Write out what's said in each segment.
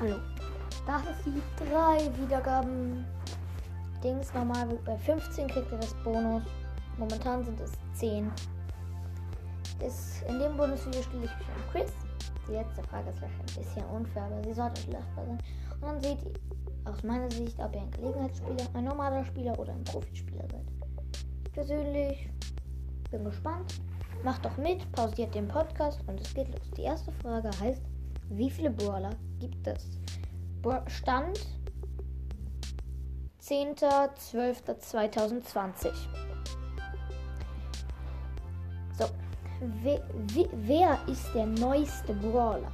Hallo. Das ist die 3 Wiedergaben. Dings normal bei 15 kriegt ihr das Bonus. Momentan sind es 10. Das, in dem Bonusvideo spiele ich mich ein Quiz. Die letzte Frage ist vielleicht ein bisschen unfair, aber sie sollte euch lachbar sein. Und dann seht ihr aus meiner Sicht, ob ihr ein Gelegenheitsspieler, ein normaler Spieler oder ein Profispieler seid. Ich persönlich bin gespannt. Macht doch mit, pausiert den Podcast und es geht los. Die erste Frage heißt, wie viele Brawler gibt es? Stand 10.12.2020. So, wer, wer ist der neueste Brawler?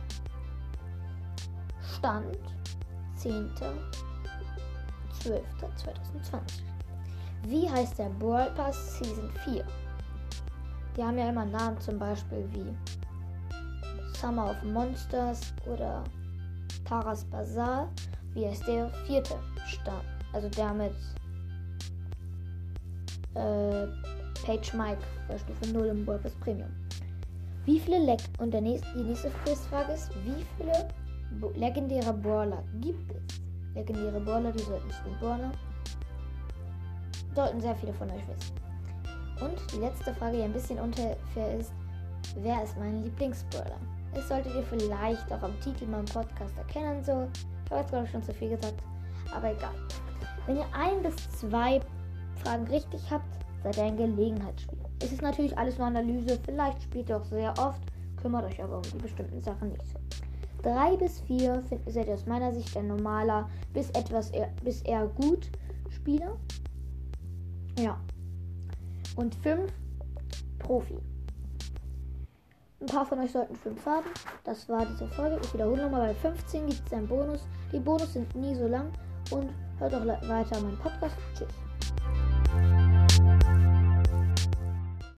Stand 10.12.2020. Wie heißt der Brawl Pass Season 4? Die haben ja immer Namen, zum Beispiel wie Summer of Monsters oder Taras Bazaar. Wie heißt der vierte Stand? Also der mit äh, Page Mike bei Stufe 0 im Pass Premium. Wie viele Leg und der nächste, die nächste Quizfrage ist, wie viele legendäre Brawler gibt es? Legendäre Brawler, die sollten es Brawler. Sollten sehr viele von euch wissen. Und die letzte Frage, die ein bisschen unfair ist, wer ist mein Lieblingsbrawler? Das solltet ihr vielleicht auch am Titel meinem Podcast erkennen, so. Ich habe jetzt, glaube ich, schon zu viel gesagt, aber egal. Wenn ihr ein bis zwei Fragen richtig habt, seid ihr ein Gelegenheitsspieler. Es ist natürlich alles nur Analyse, vielleicht spielt ihr auch sehr oft, kümmert euch aber um die bestimmten Sachen nicht so. Drei bis vier seid ihr aus meiner Sicht ein normaler bis etwas eher, bis eher gut Spieler. Ja, und 5 Profi. Ein paar von euch sollten 5 haben. Das war diese Folge. Ich wiederhole nochmal, bei 15 gibt es einen Bonus. Die Bonus sind nie so lang. Und hört auch weiter meinen Podcast. Tschüss.